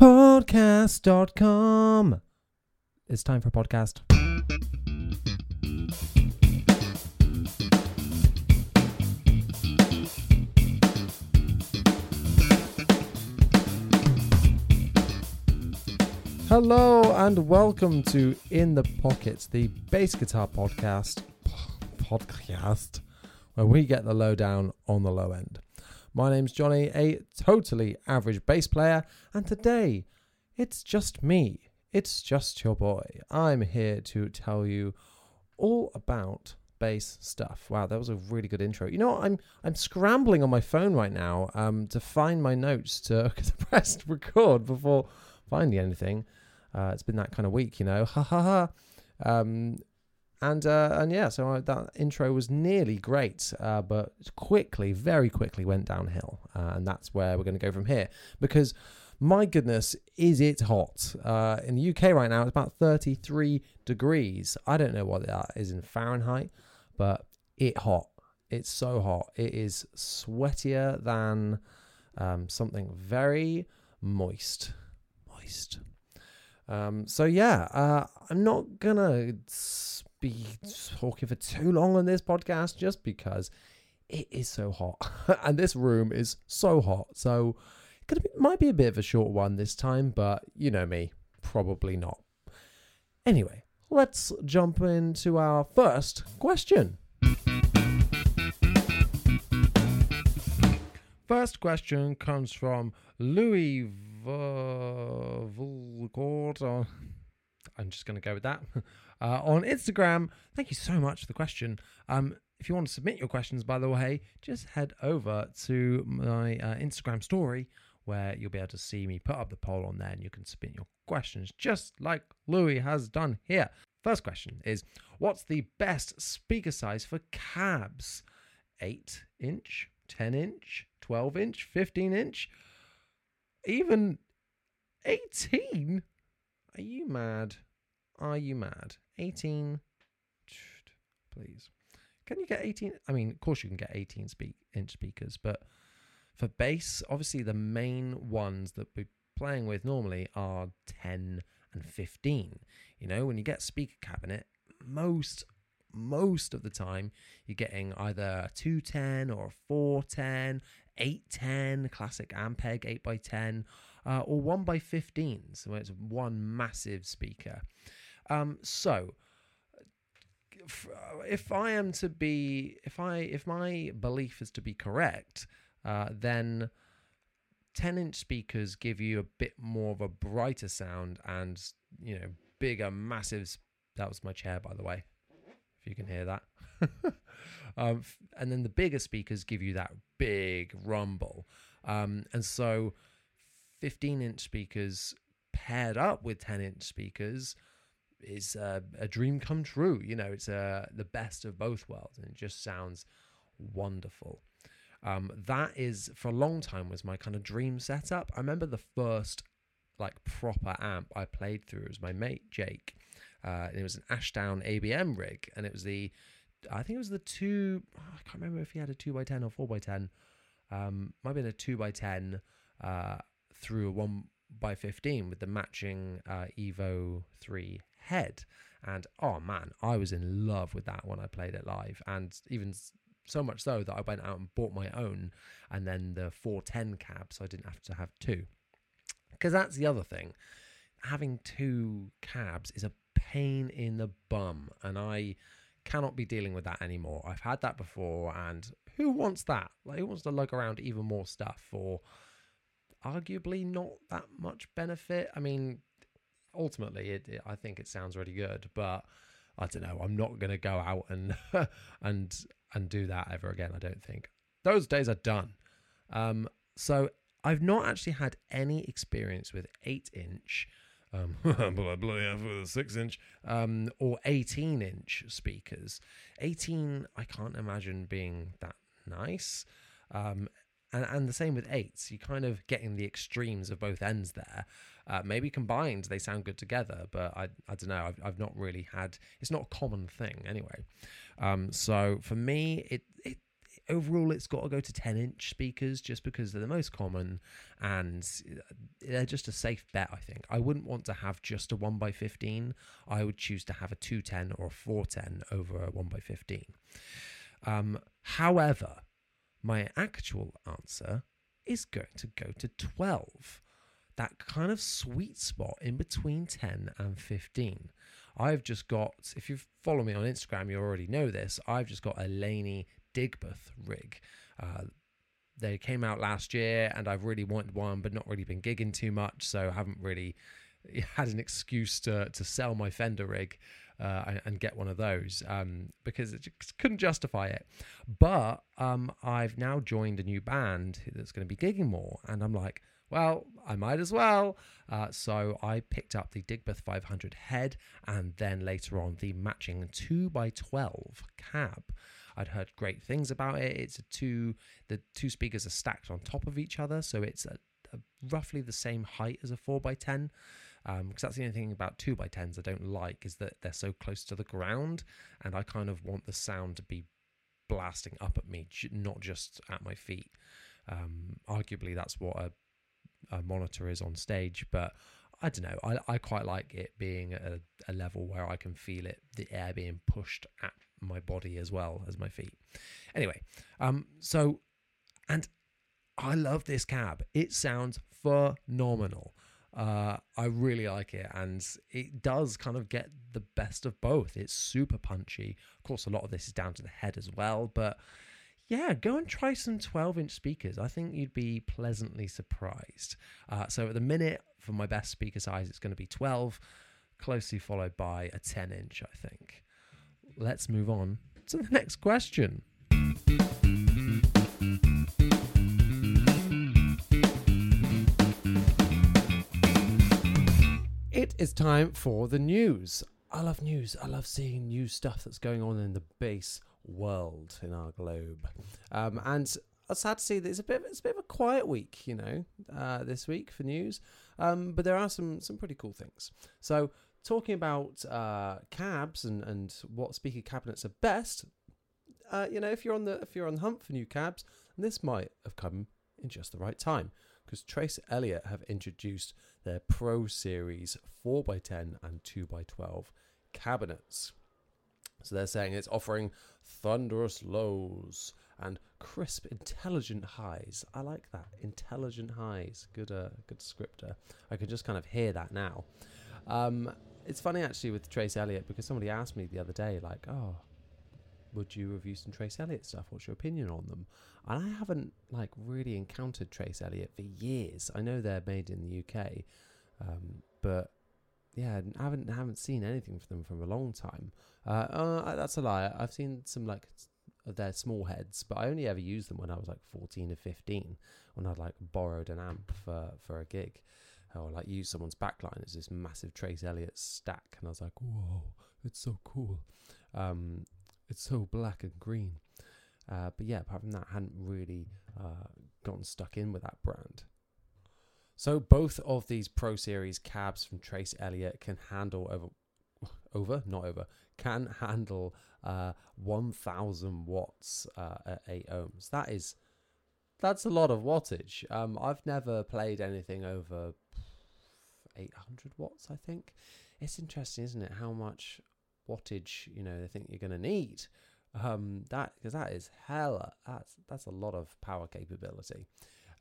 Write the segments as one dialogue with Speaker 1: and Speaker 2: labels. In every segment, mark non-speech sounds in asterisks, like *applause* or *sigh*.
Speaker 1: Podcast.com. It's time for podcast. Hello and welcome to In the Pocket, the bass guitar podcast podcast where we get the lowdown on the low end. My name's Jonny, a totally average bass player, and today it's just me. It's just your boy. I'm here to tell you all about bass stuff. Wow, that was a really good intro. You know? I'm I'm scrambling on my phone right now um, to find my notes *laughs* to press record before finding anything. Uh, it's been that kind of week, you know. Ha ha ha. Um, and uh, and yeah, so I, that intro was nearly great, uh, but quickly, very quickly went downhill, uh, and that's where we're going to go from here. Because my goodness, is it hot uh, in the UK right now? It's about thirty-three degrees. I don't know what that is in Fahrenheit, but it hot. It's so hot. It is sweatier than um, something very moist. Moist. Um, so yeah, uh, I'm not gonna be talking for too long on this podcast just because it is so hot *laughs* and this room is so hot. So it might be a bit of a short one this time, but you know me, probably not. Anyway, let's jump into our first question. First question comes from Louis Vulgord. I'm just going to go with that. *laughs* Uh, on Instagram, thank you so much for the question. Um, if you want to submit your questions, by the way, just head over to my uh, Instagram story where you'll be able to see me put up the poll on there and you can submit your questions just like Louis has done here. First question is What's the best speaker size for cabs? 8 inch, 10 inch, 12 inch, 15 inch, even 18? Are you mad? Are you mad? 18. Please. Can you get 18? I mean, of course you can get 18 speak inch speakers, but for bass, obviously the main ones that we're playing with normally are 10 and 15. You know, when you get speaker cabinet, most most of the time you're getting either a 210 or a 410 810 classic ampeg 8x10 uh, or 1x15 so it's one massive speaker um, so if I am to be, if I, if my belief is to be correct, uh, then 10 inch speakers give you a bit more of a brighter sound and, you know, bigger, massive. That was my chair, by the way, if you can hear that. *laughs* um, and then the bigger speakers give you that big rumble. Um, and so 15 inch speakers paired up with 10 inch speakers is uh, a dream come true. You know, it's uh, the best of both worlds, and it just sounds wonderful. Um, that is for a long time was my kind of dream setup. I remember the first like proper amp I played through. Was my mate Jake. Uh, it was an Ashdown ABM rig, and it was the I think it was the two. Oh, I can't remember if he had a two by ten or four by ten. Um, might have been a two by ten uh, through a one by fifteen with the matching uh, Evo three head. And oh man, I was in love with that when I played it live. And even so much so that I went out and bought my own and then the 410 cab, so I didn't have to have two. Because that's the other thing. Having two cabs is a pain in the bum. And I cannot be dealing with that anymore. I've had that before, and who wants that? Like, who wants to lug around even more stuff for arguably not that much benefit? I mean, ultimately, it, it, I think it sounds really good, but I don't know. I'm not going to go out and *laughs* and and do that ever again. I don't think those days are done. Um, so I've not actually had any experience with eight inch. Um, *laughs* but I bloody have with a six inch um, or 18 inch speakers. 18, I can't imagine being that nice. Um, and, and the same with eights. You're kind of getting the extremes of both ends there. Uh, maybe combined they sound good together, but I, I don't know. I've, I've not really had. It's not a common thing anyway. Um, so for me, it, it overall it's got to go to 10 inch speakers just because they're the most common and they're just a safe bet i think i wouldn't want to have just a 1x15 i would choose to have a 210 or a 410 over a 1x15 um, however my actual answer is going to go to 12 that kind of sweet spot in between 10 and 15. I've just got, if you follow me on Instagram, you already know this. I've just got a Laney Digbeth rig. Uh, they came out last year and I've really wanted one, but not really been gigging too much. So I haven't really *laughs* had an excuse to, to sell my Fender rig uh, and, and, get one of those um, because it just couldn't justify it. But um, I've now joined a new band that's going to be gigging more. And I'm like, well, I might as well. Uh, so I picked up the Digbeth 500 head and then later on the matching 2x12 cab. I'd heard great things about it. It's a two, the two speakers are stacked on top of each other, so it's a, a roughly the same height as a 4x10. Because um, that's the only thing about 2x10s I don't like is that they're so close to the ground, and I kind of want the sound to be blasting up at me, not just at my feet. Um, arguably, that's what a a monitor is on stage, but I don't know. I, I quite like it being at a, a level where I can feel it, the air being pushed at my body as well as my feet. Anyway, um, so and I love this cab. It sounds phenomenal. Uh, I really like it, and it does kind of get the best of both. It's super punchy. Of course, a lot of this is down to the head as well, but yeah, go and try some 12 inch speakers. I think you'd be pleasantly surprised. Uh, so at the minute, for my best speaker size, it's going to be 12, closely followed by a 10 inch, I think. Let's move on to the next question. It is time for the news. I love news. I love seeing new stuff that's going on in the bass world in our globe. Um, and I'm sad to see that it's a bit it's a bit of a quiet week, you know, uh, this week for news. Um, but there are some some pretty cool things. So talking about uh, cabs and and what speaker cabinets are best, uh, you know, if you're on the if you're on the hunt for new cabs, this might have come in just the right time because Trace Elliot have introduced their Pro Series 4x10 and 2x12 cabinets. So they're saying it's offering thunderous lows and crisp, intelligent highs. I like that. Intelligent highs. Good, uh, good descriptor. I can just kind of hear that now. Um, it's funny actually with Trace Elliot because somebody asked me the other day, like, "Oh, would you review some Trace Elliot stuff? What's your opinion on them?" And I haven't like really encountered Trace Elliot for years. I know they're made in the UK, um, but yeah, I haven't haven't seen anything from them for a long time. Uh, uh, that's a lie. I've seen some like their small heads, but I only ever used them when I was like fourteen or fifteen, when I'd like borrowed an amp for for a gig, or like used someone's backline as this massive Trace Elliot stack, and I was like, whoa, it's so cool. Um, it's so black and green. Uh, but yeah, apart from that, I hadn't really uh, gotten stuck in with that brand. So both of these Pro Series cabs from Trace Elliot can handle over, *laughs* over, not over, can handle uh, 1,000 watts uh, at 8 ohms. That is, that's a lot of wattage. Um, I've never played anything over 800 watts, I think. It's interesting, isn't it, how much wattage, you know, they think you're going to need. Um, that because that is hella that's that's a lot of power capability.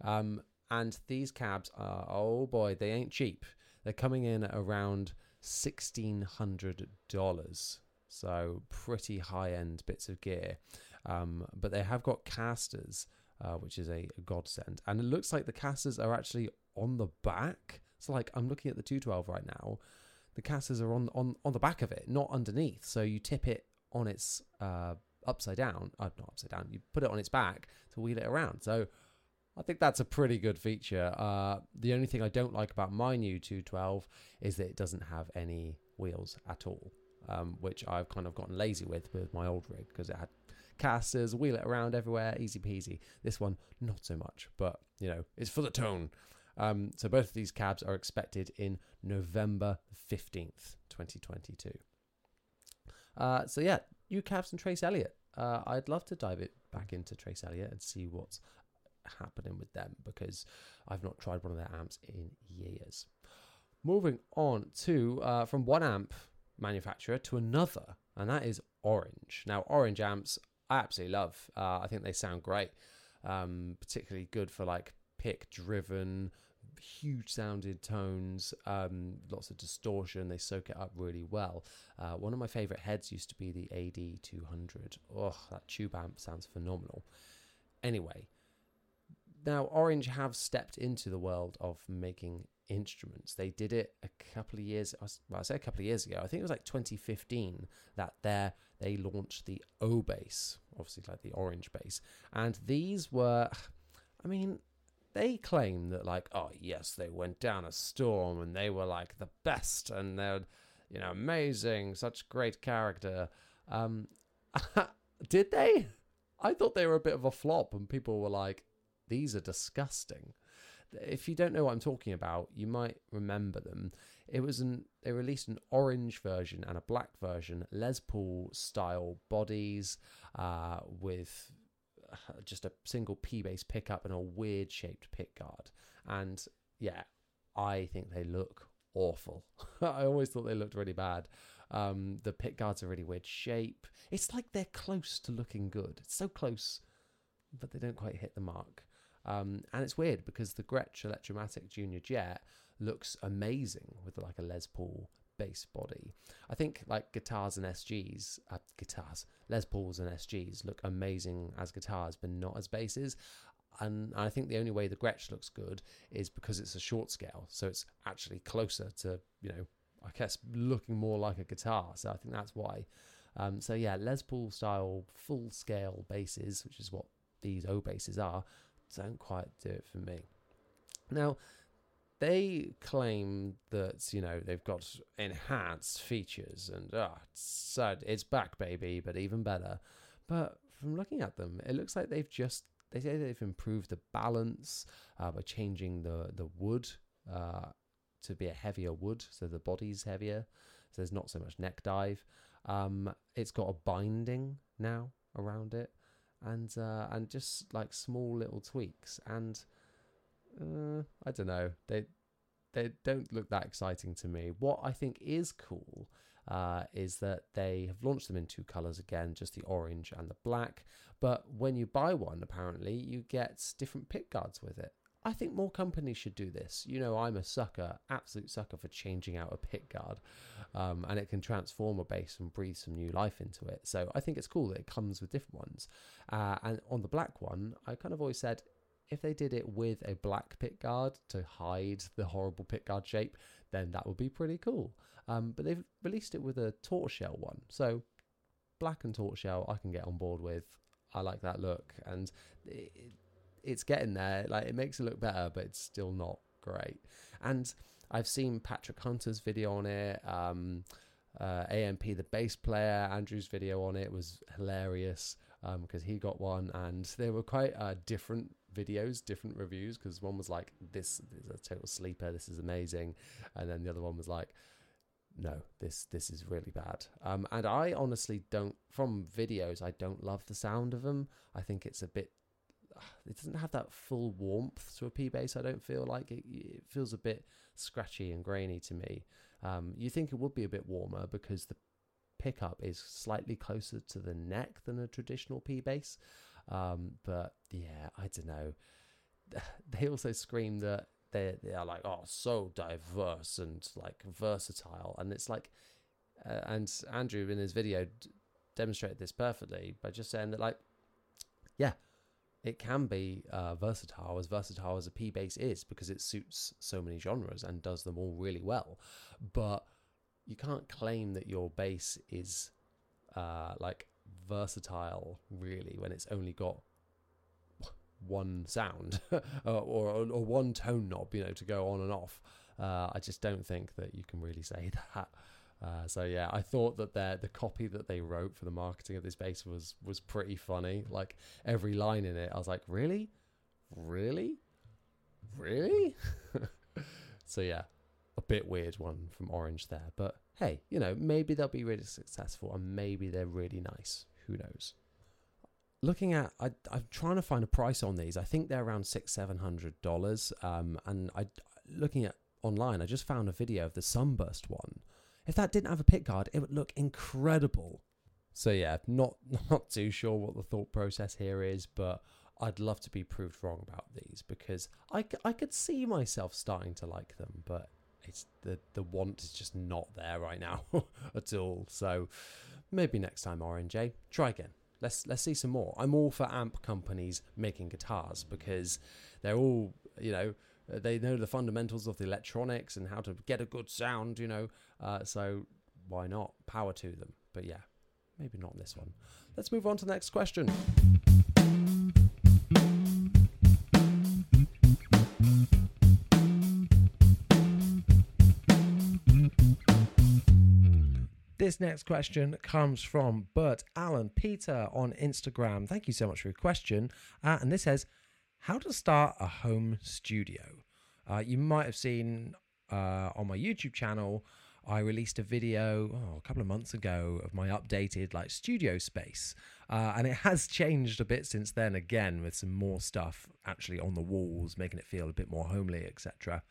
Speaker 1: Um, and these cabs are, oh boy, they ain't cheap. They're coming in at around $1,600. So pretty high end bits of gear. Um, but they have got casters, uh, which is a, a godsend. And it looks like the casters are actually on the back. So, like, I'm looking at the 212 right now. The casters are on, on, on the back of it, not underneath. So you tip it on its uh, upside down. Uh, not upside down. You put it on its back to wheel it around. So I think that's a pretty good feature. Uh, the only thing I don't like about my new 212 is that it doesn't have any wheels at all, um, which I've kind of gotten lazy with with my old rig because it had casters, wheel it around everywhere, easy peasy. This one, not so much, but you know, it's for the tone. Um, so both of these cabs are expected in November 15th, 2022. Uh, so yeah, new cabs and Trace Elliot. Uh, I'd love to dive it back into Trace Elliot and see what's happening with them because I've not tried one of their amps in years. Moving on to uh, from one amp manufacturer to another, and that is Orange. Now, Orange amps I absolutely love. Uh, I think they sound great, um, particularly good for like pick driven, huge sounded tones, um, lots of distortion. They soak it up really well. Uh, one of my favorite heads used to be the AD200. Oh, that tube amp sounds phenomenal. Anyway, now Orange have stepped into the world of making instruments. They did it a couple of years. Well, I say a couple of years ago. I think it was like 2015 that there they launched the O bass, obviously like the Orange bass, and these were, I mean, they claim that like, oh yes, they went down a storm and they were like the best and they're, you know, amazing, such great character. Um, *laughs* did they? I thought they were a bit of a flop, and people were like, these are disgusting. If you don't know what I'm talking about, you might remember them. It was an they released an orange version and a black version, Les Paul style bodies uh, with just a single P bass pickup and a weird shaped pick guard. And yeah, I think they look awful. *laughs* I always thought they looked really bad. Um, the pick guards are really weird shape. It's like they're close to looking good. It's so close, but they don't quite hit the mark. Um, and it's weird because the Gretsch Electromatic Junior Jet looks amazing with like a Les Paul bass body. I think like guitars and SGs, uh, guitars, Les Pauls and SGs look amazing as guitars, but not as basses. And I think the only way the Gretsch looks good is because it's a short scale, so it's actually closer to you know, I guess looking more like a guitar. So I think that's why. Um, so yeah, Les Paul style full scale basses, which is what these O basses are, don't quite do it for me. Now, they claim that you know they've got enhanced features and ah, oh, it's it's back, baby, but even better. But from looking at them, it looks like they've just they say they've improved the balance uh, by changing the the wood uh, to be a heavier wood, so the body's heavier. So there's not so much neck dive. Um, it's got a binding now around it, and uh, and just like small little tweaks. And uh, I don't know, they they don't look that exciting to me. What I think is cool uh, is that they have launched them in two colors again, just the orange and the black. But when you buy one, apparently you get different pick guards with it. I think more companies should do this. You know, I'm a sucker, absolute sucker for changing out a pick guard, um, and it can transform a bass and breathe some new life into it. So I think it's cool that it comes with different ones. Uh, and on the black one, I kind of always said if they did it with a black pick guard to hide the horrible pick guard shape, then that would be pretty cool. Um, but they've released it with a tortoiseshell one, so black and tortoiseshell I can get on board with. I like that look, and it, it's getting there. Like it makes it look better, but it's still not great. And I've seen Patrick Hunter's video on it. Um, uh, AMP, the bass player, Andrew's video on it was hilarious because um, he got one, and they were quite uh, different videos, different reviews. Because one was like, "This is a total sleeper. This is amazing," and then the other one was like, "No, this this is really bad." Um, and I honestly don't, from videos, I don't love the sound of them. I think it's a bit it doesn't have that full warmth to a P bass. I don't feel like it, it feels a bit scratchy and grainy to me. Um, you think it would be a bit warmer because the pickup is slightly closer to the neck than a traditional P bass. Um, but yeah, I don't know. *laughs* They also scream that they they are like oh so diverse and like versatile, and it's like, uh, and Andrew in his video d- demonstrated this perfectly by just saying that like, yeah, it can be uh, versatile, as versatile as a P bass is, because it suits so many genres and does them all really well. But you can't claim that your bass is uh, like versatile, really, when it's only got one sound *laughs* or, or, or one tone knob, you know, to go on and off. Uh, I just don't think that you can really say *laughs* that. Uh, so yeah, I thought that their the copy that they wrote for the marketing of this bass was was pretty funny. Like every line in it, I was like, really, really, really. *laughs* so yeah, a bit weird one from Orange there, but hey, you know, maybe they'll be really successful and maybe they're really nice. Who knows? Looking at, I, I'm trying to find a price on these. I think they're around six, seven hundred dollars. Um, and I, looking at online, I just found a video of the Sunburst one if that didn't have a pick guard, it would look incredible. So yeah, not *laughs* not too sure what the thought process here is, but I'd love to be proved wrong about these because I, I could see myself starting to like them, but it's the the want is just not there right now *laughs* at all. So maybe next time, eh? Try again. Let's let's see some more. I'm all for amp companies making guitars because they're all you know they know the fundamentals of the electronics and how to get a good sound, you know. Uh, so why not? Power to them. But yeah, maybe not this one. Let's move on to the next question. This next question comes from Bert Allen Peter on Instagram. Thank you so much for your question. Uh, and this says, how to start a home studio. Uh, you might have seen uh, on my YouTube channel, I released a video oh, a couple of months ago of my updated like studio space, uh, and it has *laughs* changed a bit since then. Again, with some more stuff actually on the walls, making it feel a bit more homely, etc.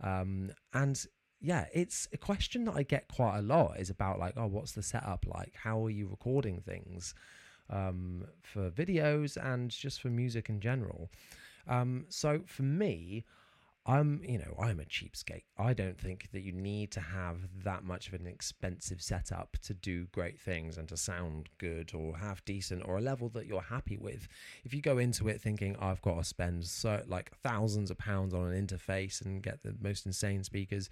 Speaker 1: Um, and yeah, it's a question that I get quite a lot. Is about like, oh, what's the setup like? How are you recording things? um, for videos and just for music in general. Um, so for me, I'm, you know, I'm a cheapskate. I don't think that you need to have that much of an expensive setup to do great things and to sound good or have decent or a level that you're happy with. If you go into it thinking I've got to spend so like thousands of pounds on an interface and get the most insane speakers,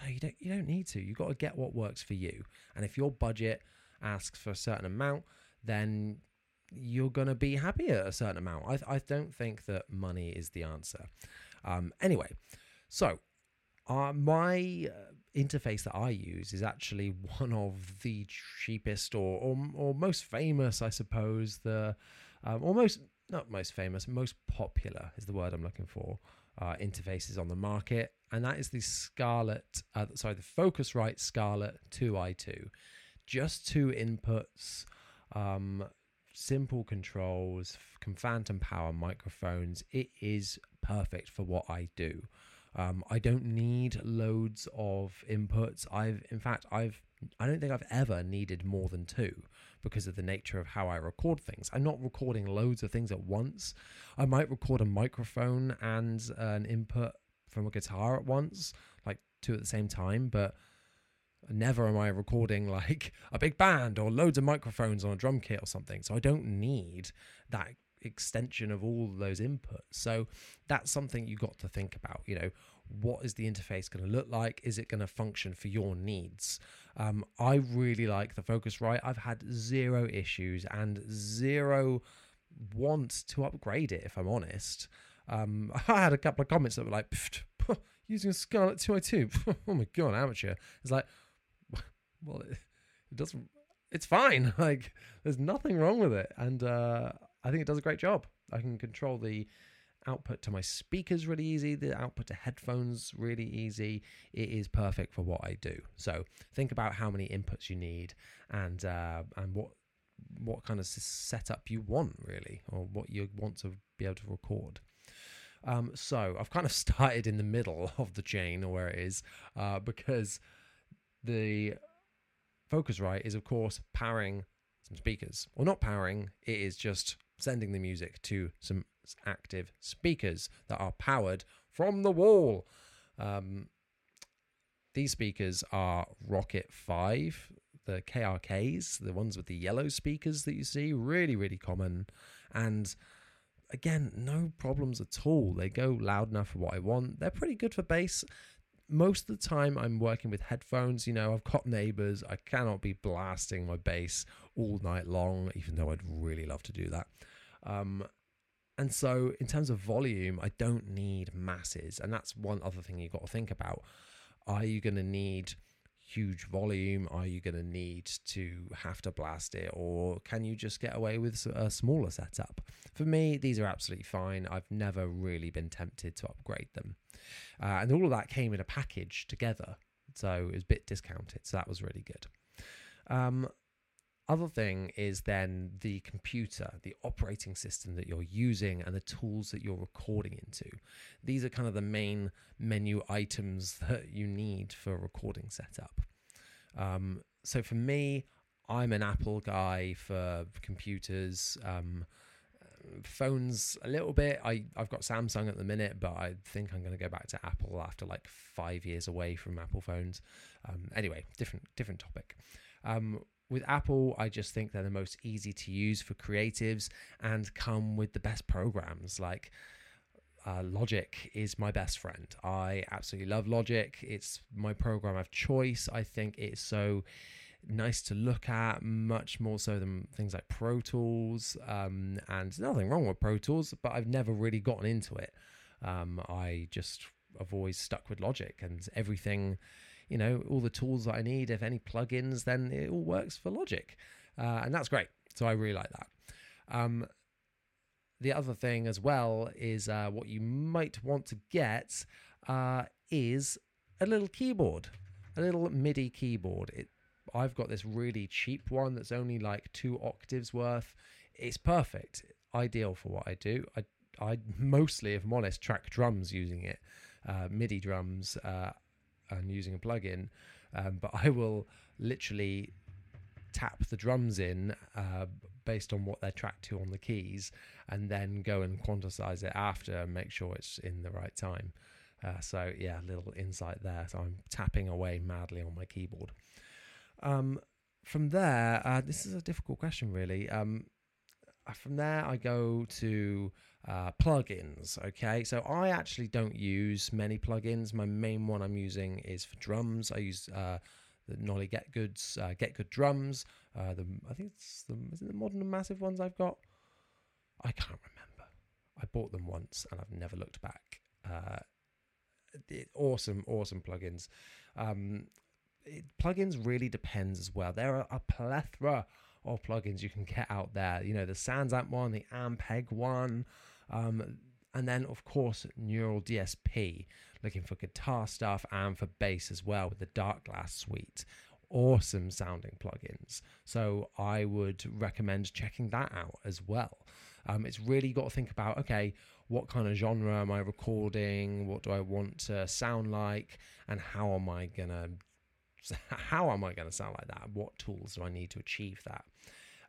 Speaker 1: no, you don't. You don't need to. You've got to get what works for you. And if your budget asks for a certain amount, then you're to be happy at a certain amount. I, I don't think that money is the answer. Um, anyway, so uh, my uh, interface that I use is actually one of the cheapest or, or, or most famous, I suppose, the um, or most, not most famous, most popular is the word I'm looking for, uh, interfaces on the market. And that is the Scarlett, uh, sorry, the Focusrite Scarlett 2i2. Just two inputs um, simple controls, phantom power microphones. It is perfect for what I do. Um, I don't need loads of inputs. I've, in fact, I've, I don't think I've ever needed more than two because of the nature of how I record things. I'm not recording loads of things at once. I might record a microphone and an input from a guitar at once, like two at the same time, but never am I recording *laughs* like a big band or loads of microphones on a drum kit or something. So I don't need that extension of all those inputs. So that's something you got to think about. You know, what is the interface going to look like? Is it going to function for your needs? Um, I really like the Focusrite. I've had zero issues and zero want to upgrade it, if I'm honest. Um, *laughs* I had a couple of comments that were like, *laughs* using a Scarlett 2i2. *laughs* oh my god, amateur. It's like, well, it, it doesn't. It's fine. Like there's nothing wrong with it, and uh, I think it does a great job. I can control the output to my speakers really easy. The output to headphones really easy. It is perfect for what I do. So think about how many inputs you need and uh, and what what kind of setup you want really, or what you want to be able to record. Um, so I've kind of *laughs* started in the middle of the chain, or where it is, uh, because the Focusrite is, of course, powering some speakers. Or not powering, it is just sending the music to some active speakers that are powered from the wall. Um, these speakers are Rokit 5, the KRKs, the ones with the yellow speakers that you see, really, really common. And again, no problems at all. They go loud enough for what I want. They're pretty good for bass most of the time I'm working with headphones. You know, I've got neighbors. I cannot be blasting my bass all night long, even though I'd really love to do that. Um, And so, in terms of volume, I don't need masses. And that's one other thing you've got to think about. Are you going to need huge volume? Are you going to need to have to blast it? Or can you just get away with a smaller setup? For me, these are absolutely fine. I've never really been tempted to upgrade them. Uh, and all of that came in a package together. So it was a bit discounted. So that was really good. Um, other thing is then the computer, the operating system that you're using, and the tools that you're recording into. These are kind of the main menu items *laughs* that you need for a recording setup. Um, so for me, I'm an Apple guy for computers. Um, phones a little bit. I, I've got Samsung at the minute, but I think I'm going to go back to Apple after like five years away from Apple phones. Um, anyway, different different topic. Um, with Apple, I just think they're the most easy to use for creatives and come with the best programs. Like uh, Logic is my best friend. I absolutely love Logic. It's my program of choice. I think it's so nice to look at, much more so than things like Pro Tools. Um, and nothing wrong with Pro Tools, but I've never really gotten into it. Um, I just have always stuck with Logic and everything you know, all the tools that I need. If any plugins, then it all works for Logic. Uh, and that's great. So I really like that. Um, the other thing as well is uh, what you might want to get uh, is a little keyboard, a little MIDI keyboard. It, I've got this really cheap one that's only like two octaves worth. It's perfect, ideal for what I do. I, I mostly, if I'm honest, track drums using it, uh, MIDI drums. And using a plugin, um, but I will literally tap the drums in uh, based on what they're tracked to on the keys, and then go and quantize it after and make sure it's in the right time. Uh, so yeah, a little insight there. So I'm tapping away madly on my keyboard. Um, from there, uh, this is a difficult question, really. Um, from there, I go to uh, plugins. Okay, so I actually don't use many plugins. My main one I'm using is for drums. I use uh, the Nolly Get Goods, uh, Get Good drums. Uh, the I think it's the is it the modern and massive ones I've got. I can't remember. I bought them once and I've never looked back. Uh, awesome, awesome plugins. Um, it, plugins really depends as well. There are a plethora of plugins you can get out there. You know, the SansAmp one, the Ampeg one, um, and then, of course, Neural DSP, looking for guitar stuff and for bass as well with the Darkglass suite. Awesome sounding plugins. So I would recommend checking that out as well. Um, it's really got to think about okay, what kind of genre am I recording? What do I want to sound like? And how am I gonna *laughs* how am I gonna sound like that? What tools do I need to achieve that?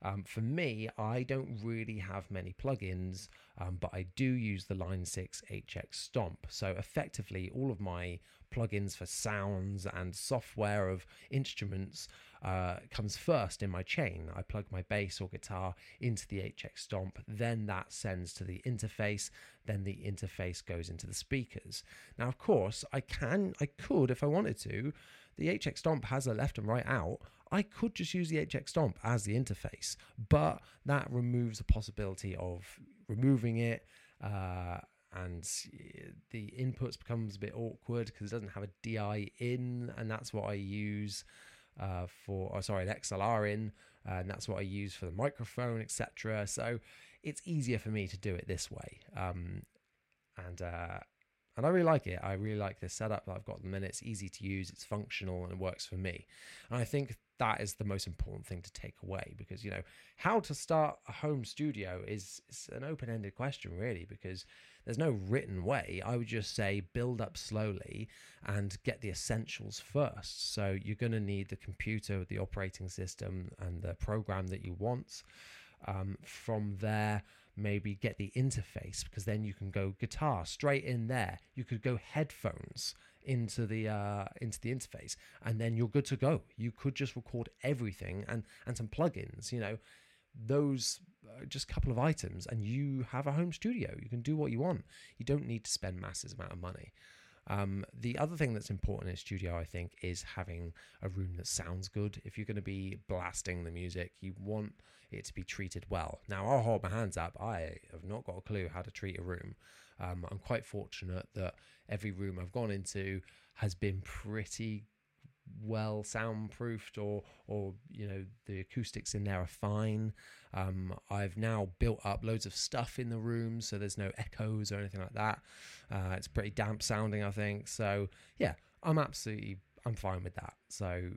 Speaker 1: Um, for me, I don't really have many plugins, um, but I do use the Line 6 HX Stomp. So effectively, all of my plugins for sounds and software of instruments uh, comes first in my chain. I plug my bass or guitar into the HX Stomp, then that sends to the interface, then the interface goes into the speakers. Now, of course, I can, I could, if I wanted to, the HX Stomp has a left and right out. I could just use the HX Stomp as the interface, but that removes the possibility of removing it. Uh, and the inputs becomes a bit awkward because it doesn't have a DI in, and that's what I use uh, for. Oh, sorry, an XLR in, and that's what I use for the microphone, etc. So it's easier for me to do it this way. Um, and uh, and I really like it. I really like this setup that I've got at the minute. It's easy to use, it's functional, and it works for me. And I think that is the most important thing to take away because, you know, how to start a home studio is, an open ended question, really, because there's no written way. I would just say build up slowly and get the essentials first. So you're going to need the computer, the operating system, and the program that you want. Um, from there, maybe get the interface because then you can go guitar straight in there. You could go headphones into the uh, into the interface, and then you're good to go. You could just record everything and and some plugins. You know, those uh, just a couple of items, and you have a home studio. You can do what you want. You don't need to spend massive amount of money. Um, the other thing that's important in a studio, I think, is having a room that sounds good. If you're going to be blasting the music, you want it to be treated well. Now, I'll hold my hands up. I have not got a clue how to treat a room. Um, I'm quite fortunate that every room I've gone into has been pretty well soundproofed or or you know the acoustics in there are fine. Um, i've now built up loads of stuff in the room so there's no echoes or anything like that. Uh, it's pretty damp sounding i think. So yeah i'm absolutely i'm fine with that. So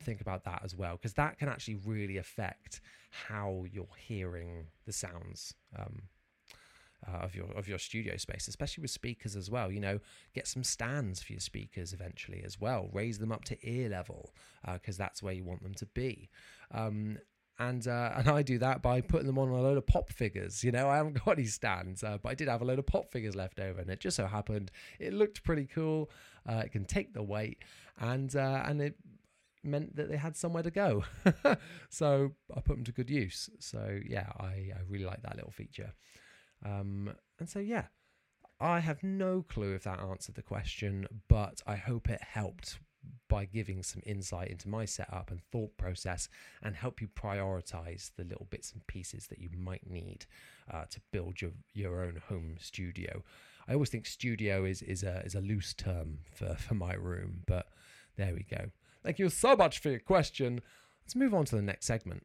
Speaker 1: think about that as well because that can actually really affect how you're hearing the sounds um, uh, of your of your studio space, especially with speakers as well. You know, get some stands for your speakers eventually as well. Raise them up to ear level because uh, that's where you want them to be. Um, and uh, *laughs* and I do that by putting them on a load of pop figures. You know, I haven't got any stands, uh, but I did have a load of pop figures left over, and it just so happened it looked pretty cool. Uh, it can take the weight, and uh, and it meant that they had somewhere to go. *laughs* so I put them to good use. So yeah, I, I really like that little feature. Um, and so, yeah, I have no clue if that answered the question, but I hope it helped by giving some insight into my setup and thought process and help you prioritize the little bits and pieces that you might need uh, to build your, your own home studio. I always think studio is, is, a, is a loose term for, for my room, but there we go. Thank you so much for your question. Let's move on to the next segment.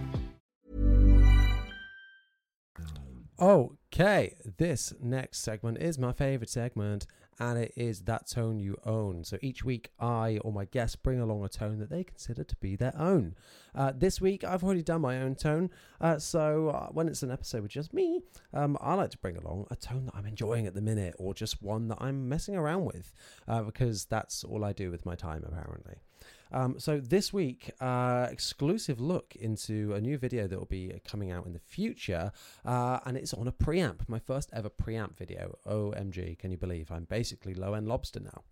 Speaker 1: Okay, this next segment is my favorite segment and it is that tone you own. So each week, I or my guests bring along a tone that they consider to be their own. Uh, this week, I've already done my own tone, uh, so uh, when it's an episode with just me, um, I like to bring along a tone that I'm enjoying at the minute, or just one that I'm messing around with, uh, because that's all I do with my time, apparently. Um, so this week, uh, exclusive look into a new video that will be coming out in the future, uh, and it's on a preamp. My first ever preamp video. OMG! Can you believe I'm basically low end lobster now?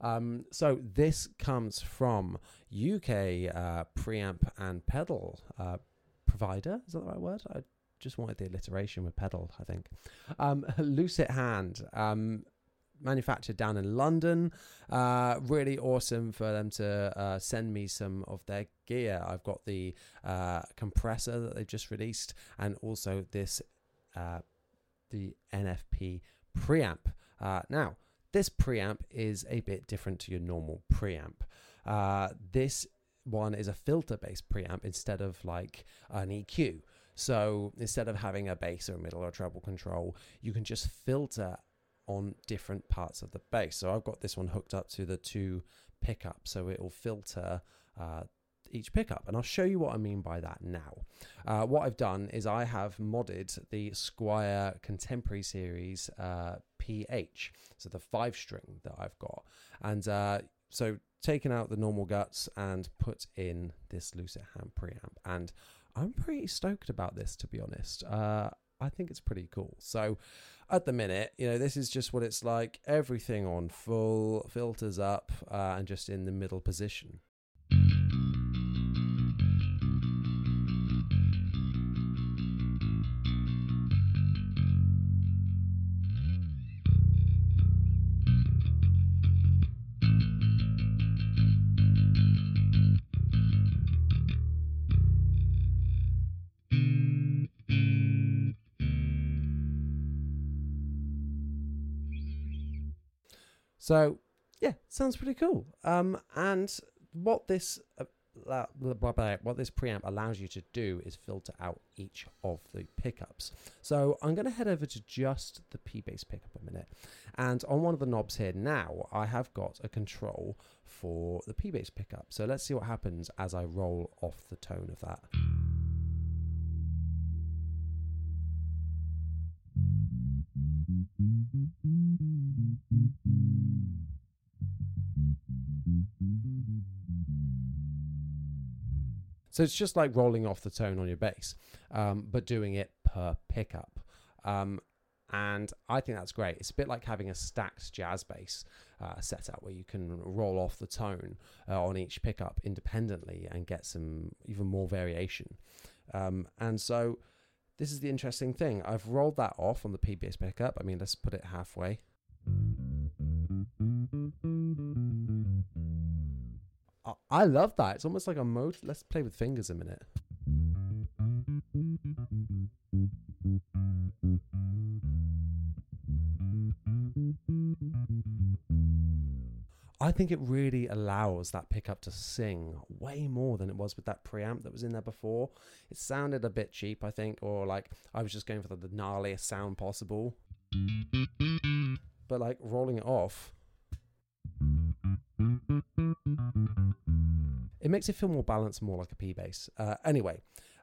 Speaker 1: Um, so this comes from UK uh, preamp and pedal uh, provider. Is that the right word? I just wanted the alliteration with pedal. I think um, *laughs* Lusithand. Manufactured down in London. Uh, really awesome for them to uh, send me some of their gear. I've got the uh, compressor that they just released, and also this uh, the NFP preamp. Uh, now, this preamp is a bit different to your normal preamp. Uh, this one is a filter-based preamp instead of like an EQ. So instead of having a bass or a middle or treble control, you can just filter on different parts of the bass. So I've got this one hooked up to the two pickups, so it will filter uh, each pickup. And I'll show you what I mean by that now. Uh, what I've done is I have modded the Squier Contemporary Series uh, PH, so the five string that I've got. And uh, so taken out the normal guts and put in this Lucid Hand preamp. And I'm pretty stoked about this, to be honest. Uh, I think it's pretty cool. So at the minute, you know, this is just what it's like. Everything on full, filters up, uh, and just in the middle position. So yeah, sounds pretty cool. Um, and what this uh, blah, blah, blah, what this preamp allows you to do is filter out each of the pickups. So I'm going to head over to just the P bass pickup a minute, and on one of the knobs here now, I have got a control for the P bass pickup. So let's see what happens as I roll off the tone of that. So it's just like rolling off the tone on your bass, um, but doing it per pickup. Um, and I think that's great. It's a bit like having a stacked jazz bass uh, setup where you can roll off the tone uh, on each pickup independently and get some even more variation. Um, and so this is the interesting thing. I've rolled that off on the P bass pickup. I mean, let's put it halfway. I love that. It's almost like a mode. Let's play with fingers a minute. I think it really allows that pickup to sing way more than it was with that preamp that was in there before. It sounded a bit cheap, I think, or like I was just going for the, gnarliest sound possible. But like rolling it off, it makes it feel more balanced, more like a P bass. Uh, anyway,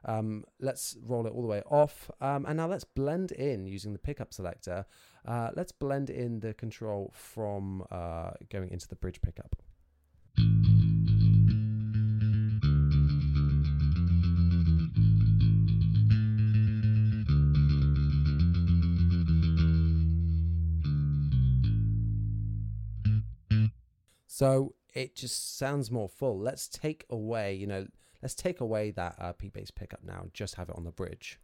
Speaker 1: um, let's roll it all the way off. Um, and now let's blend in using the pickup selector. Uh, let's blend in the control from uh, going into the bridge pickup. So it just sounds more full. Let's take away, you know, let's take away that uh, P bass pickup now and just have it on the bridge.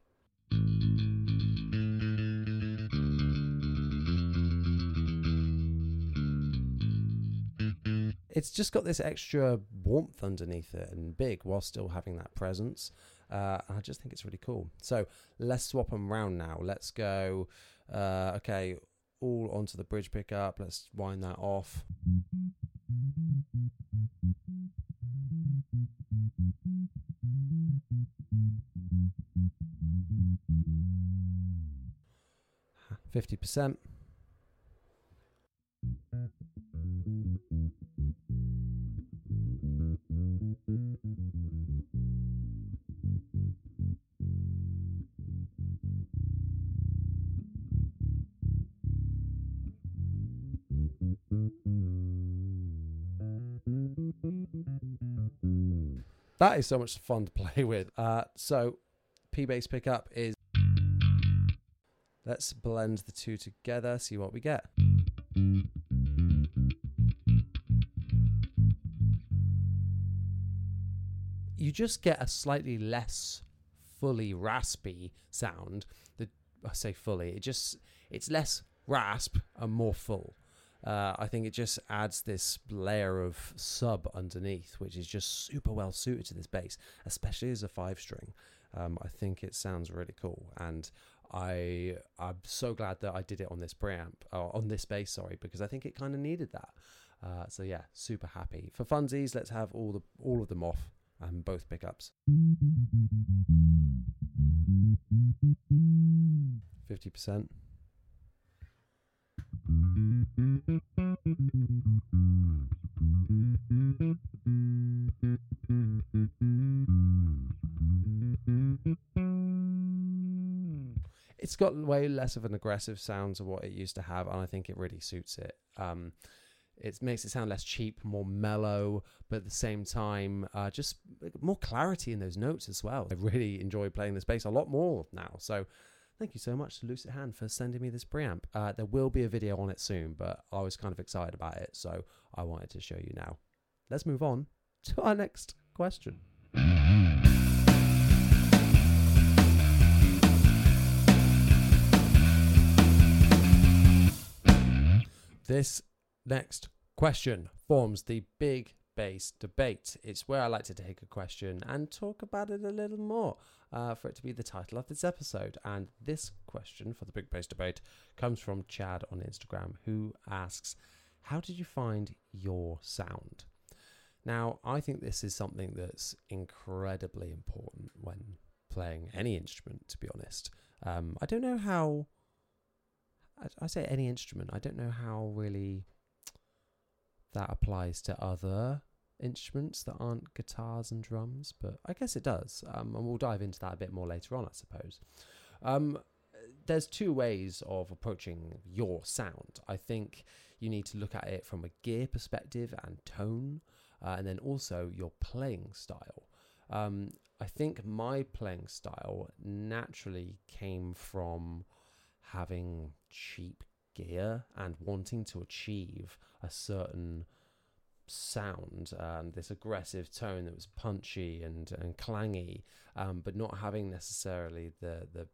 Speaker 1: It's just got this extra warmth underneath it and big while still having that presence. Uh, I just think it's really cool. So let's swap them around now. Let's go, uh, okay, all onto the bridge pickup. Let's wind that off. Fifty percent. That is so much fun to *laughs* play with. Uh, so, P bass pickup is. Let's blend the two together, see what we get. You just get a slightly less fully raspy sound. The I say fully, it just it's less rasp and more full uh, I think it just adds this layer of sub underneath, which is just super well suited to this bass, especially as a five string. Um, I think it sounds really cool, and I I'm so glad that I did it on this preamp or on this bass, sorry, because I think it kind of needed that. Uh, so yeah, super happy for funsies. Let's have all the all of them off and both pickups. Fifty percent. It's got way less of an aggressive sound to what it used to have, and I think it really suits it. Um, it makes it sound less cheap, more mellow, but at the same time, uh, just more clarity in those notes as well. I really enjoy playing this bass a lot more now. So Thank you so much to Lusithand for sending me this preamp. Uh, there will be a video on it soon, but I was kind of excited about it, so I wanted to show you now. Let's move on *laughs* to our next question. This next question forms the big bass debate. It's where I like to take a question and talk about it a little more uh, for it to be the title of this episode. And this question for the big bass debate comes from Chad on Instagram, who asks how did you find your sound? Now, I think this is something that's incredibly important when playing any instrument, to be honest. Um, I don't know how, I say any instrument, I don't know how really that applies to other instruments that aren't guitars and drums, but I guess it does. Um, and we'll dive into that a bit more later on, I suppose. Um, there's two ways of approaching your sound. I think you need to look at it from a gear perspective and tone, uh, and then also your playing style. Um, I think my playing style naturally came from having cheap gear and wanting to achieve a certain sound and this aggressive tone that was punchy and and clangy, um, but not having necessarily the the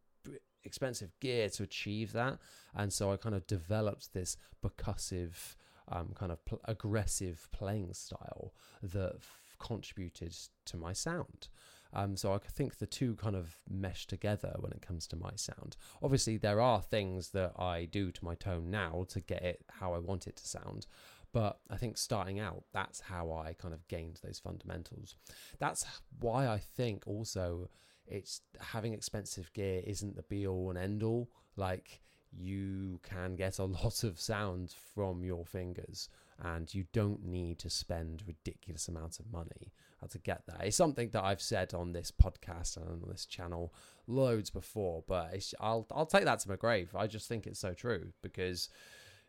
Speaker 1: expensive gear to achieve that. And so I kind of developed this percussive, um, kind of pl- aggressive playing style that f- contributed to my sound. Um, so I think the two kind of mesh together when it comes to my sound. Obviously, there are things that I do to my tone now to get it how I want it to sound. But I think starting out, that's how I kind of gained those fundamentals. That's why I think also it's having expensive gear isn't the be all and end all. Like you can get a *laughs* lot of sound from your fingers and you don't need to spend ridiculous amounts of money to get that. It's something that I've said on this podcast and on this channel loads before, but I'll I'll take that to my grave. I just think it's so true because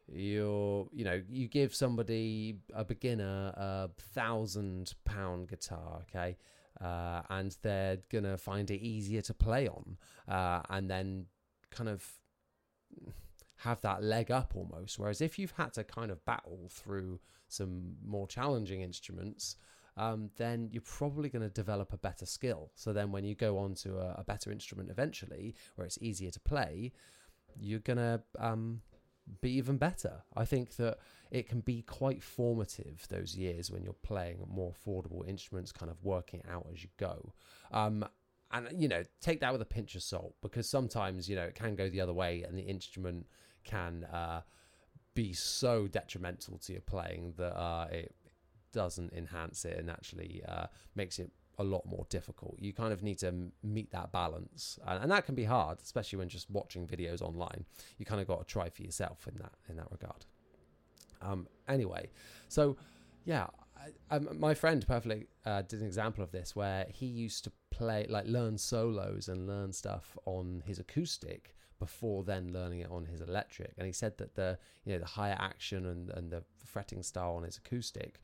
Speaker 1: you're you know you give somebody a beginner a thousand pound guitar, okay, uh, and they're gonna find it easier to play on, uh, and then kind of have that leg up almost. Whereas if you've had to kind of battle through some more challenging instruments, um, then you're probably going to develop a better skill. So then when you go on to a, a better instrument eventually, where it's easier to play, you're going to um, be even better. I think that it can be quite formative those years when you're playing more affordable instruments, kind of working out as you go. Um, and you know, take that with a pinch of salt because sometimes you know it can go the other way, and the instrument can uh, be so detrimental to your playing that uh, it doesn't enhance it and actually uh, makes it a lot more difficult. You kind of need to meet that balance, and, and, that can be hard, especially when just watching videos online. You kind of got to try for yourself in that in that regard. Um, anyway, so yeah, I, I, my friend perfectly uh, did an example of this where he used to play like learn solos and learn stuff on his acoustic before then learning it on his electric. And he said that the you know the higher action and, and the fretting style on his acoustic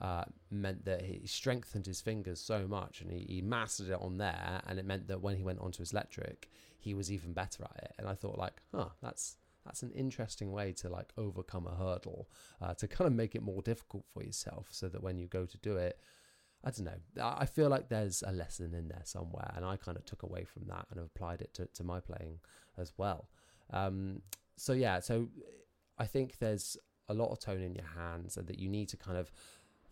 Speaker 1: uh, meant that he strengthened his fingers so much and he, he, mastered it on there. And it meant that when he went onto his electric he was even better at it. And i thought like huh that's that's an interesting way to like overcome a hurdle uh, to kind of make it more difficult for yourself so that when you go to do it i don't know i feel like there's a lesson in there somewhere and i kind of took away from that and applied it to, to my playing as well um, so yeah so i think there's a lot of tone in your hands and that you need to kind of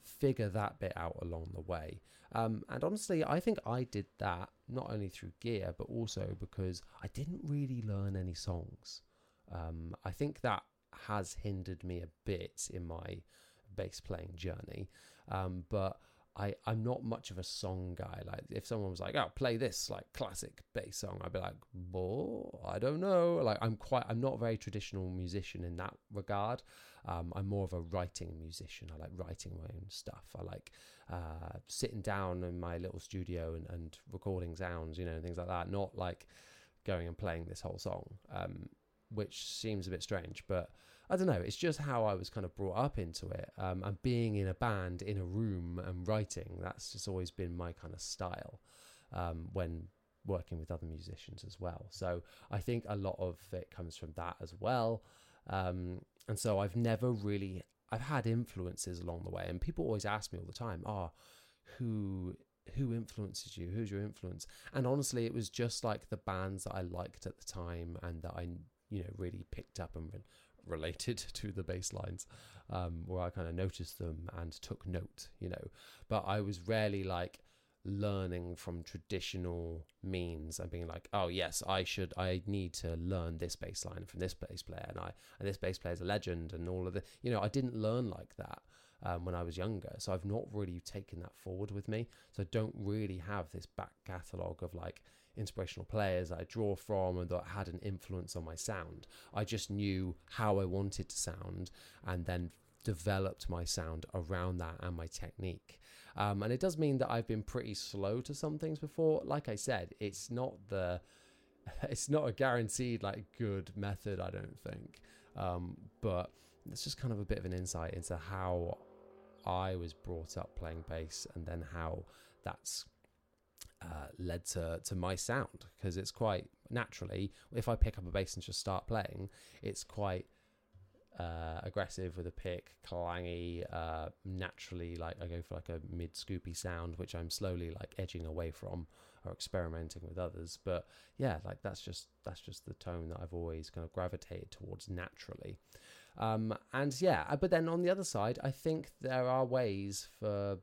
Speaker 1: figure that bit out along the way. Um, and honestly, I think I did that not only through gear, but also because I didn't really learn any songs. Um, I think that has hindered me a bit in my bass playing journey. Um, but I, I'm not much of a song guy. Like if someone was like, "Oh, play this like classic bass song," I'd be like, "Boy, I don't know." Like I'm quite, I'm not a very traditional musician in that regard. Um, I'm more of a writing musician. I like writing my own stuff. I like uh, sitting down in my little studio and, and recording sounds, you know, things like that. Not like going and playing this whole song, um, which seems a bit strange, but I don't know. It's just how I was kind of brought up into it. Um, and being in a band, in a room, and writing, that's just always been my kind of style um, when working with other musicians as well. So I think a lot of it comes from that as well. Um, and so I've never really, I've had influences along the way. And people always ask me all the time, oh, who who influences you who's your influence and honestly it was just like the bands that i liked at the time and that i you know really picked up and related *laughs* to the bass lines, um, where I kind of noticed them and took note, you know. But I was rarely like learning from traditional means and being like, oh yes, I should, I need to learn this bass line from this bass player, and I and this bass player is a legend, and all of the, you know, I didn't learn like that um, when I was younger, so I've not really taken that forward with me. So I don't really have this back catalogue of like inspirational players I draw from and that had an influence on my sound. I just knew how I wanted to sound, and then developed my sound around that and my technique. Um, and it does mean that I've been pretty slow to some things before. Like I said, it's not the *laughs* it's not a guaranteed like good method, I don't think. Um, but it's just kind of a bit of an insight into how I was brought up playing bass and then how that's uh, led to to my sound because it's quite naturally if I pick up a bass and just start playing, it's quite uh, aggressive with a pick, clangy, uh, naturally like I go for like a mid scoopy sound, which I'm slowly like edging away from or experimenting with others. But yeah, like that's just that's just the tone that I've always kind of gravitated towards naturally. Um, and yeah, uh, but then on the other side, I think there are ways for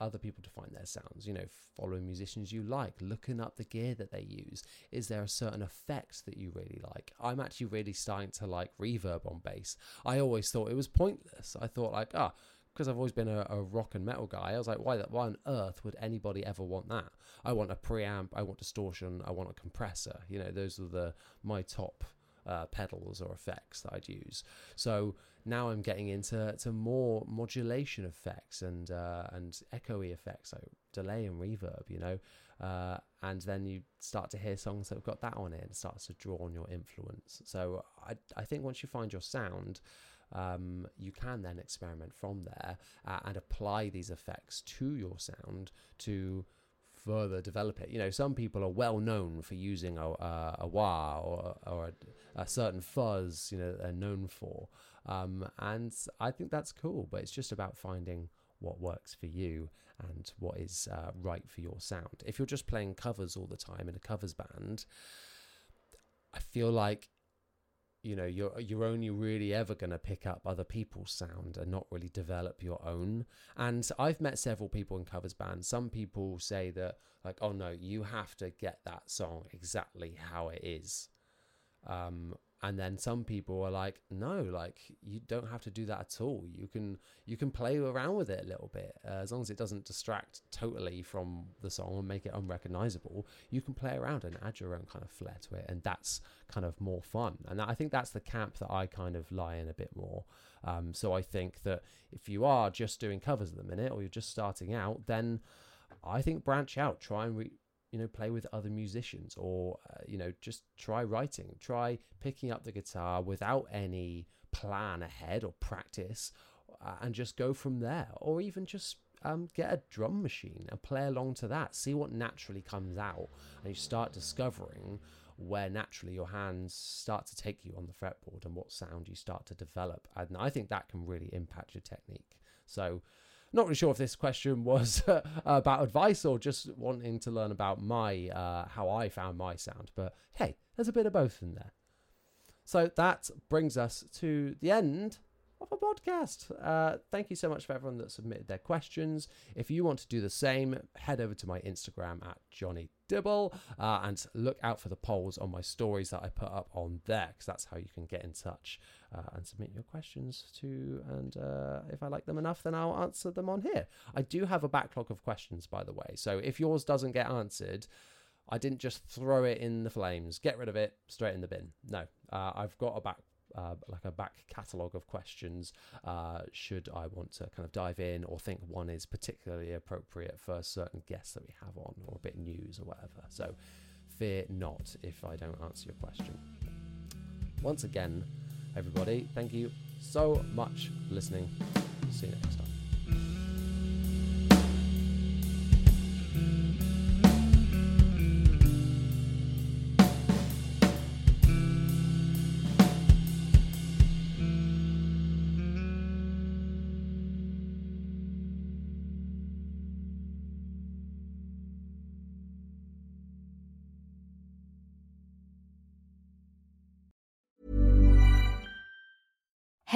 Speaker 1: other people to find their sounds. You know, following musicians you like, looking up the gear that they use. Is there a certain effect that you really like? I'm actually really starting to like reverb on bass. I always thought it was pointless. I thought like, ah, because I've always been a, a, rock and metal guy. I was like, why that? Why on earth would anybody ever want that? I want a preamp. I want distortion. I want a compressor. You know, those are the my top uh, pedals or effects that I'd use. So now I'm getting into to more modulation effects and uh, and echoey effects, like delay and reverb, you know. Uh, and then you start to hear songs that have got that on it and starts to draw on your influence. So I, I think once you find your sound, um, you can then experiment from there uh, and apply these effects to your sound to further develop it. You know, some people are well known for using a, a, a wah or, or a, a, certain fuzz, you know, they're known for. Um, and I think that's cool, but it's just about finding what works for you and what is uh, right for your sound. If you're just playing covers all the time in a covers band, I feel like you know you're you're only really ever going to pick up other people's sound and not really develop your own. And i've met several people in covers bands. Some people say that like oh no you have to get that song exactly how it is. Um, and then some people are like no like you don't have to do that at all. You can you can play around with it a little bit. Uh, as long as it doesn't distract totally from the song and make it unrecognizable you can play around and add your own kind of flair to it. And that's kind of more fun. And i think that's the camp that i kind of lie in a bit more. Um, so i think that if you are just doing covers at the minute or you're just starting out then i think branch out try and re- you know play with other musicians or uh, you know just try writing try picking up the guitar without any plan ahead or practice uh, and just go from there. Or even just um, get a drum machine and play along to that. See what naturally comes out and you start discovering where naturally your hands start to take you on the fretboard and what sound you start to develop. And i think that can really impact your technique. So not really sure if this question was *laughs* uh, about advice or just wanting to learn about my uh, how I found my sound. But hey, there's a bit of both in there. So that brings us to the end of a podcast. Uh, thank you so much for everyone that submitted their questions. If you want to do the same, head over to my Instagram at Jonny Dibble uh, and look out for the polls on my stories that I put up on there because that's how you can get in touch uh, and submit your questions to. And uh, if I like them enough, then I'll answer them on here. I do have a backlog of questions, by the way. So if yours doesn't get answered, I didn't just throw it in the flames, get rid of it, straight in the bin. No, uh, I've got a back uh, like a back catalogue of questions uh, should I want to kind of dive in or think one is particularly appropriate for a certain guests that we have on or a bit of news or whatever. So fear not if I don't answer your question. Once again, everybody, thank you so much for listening. See you next time.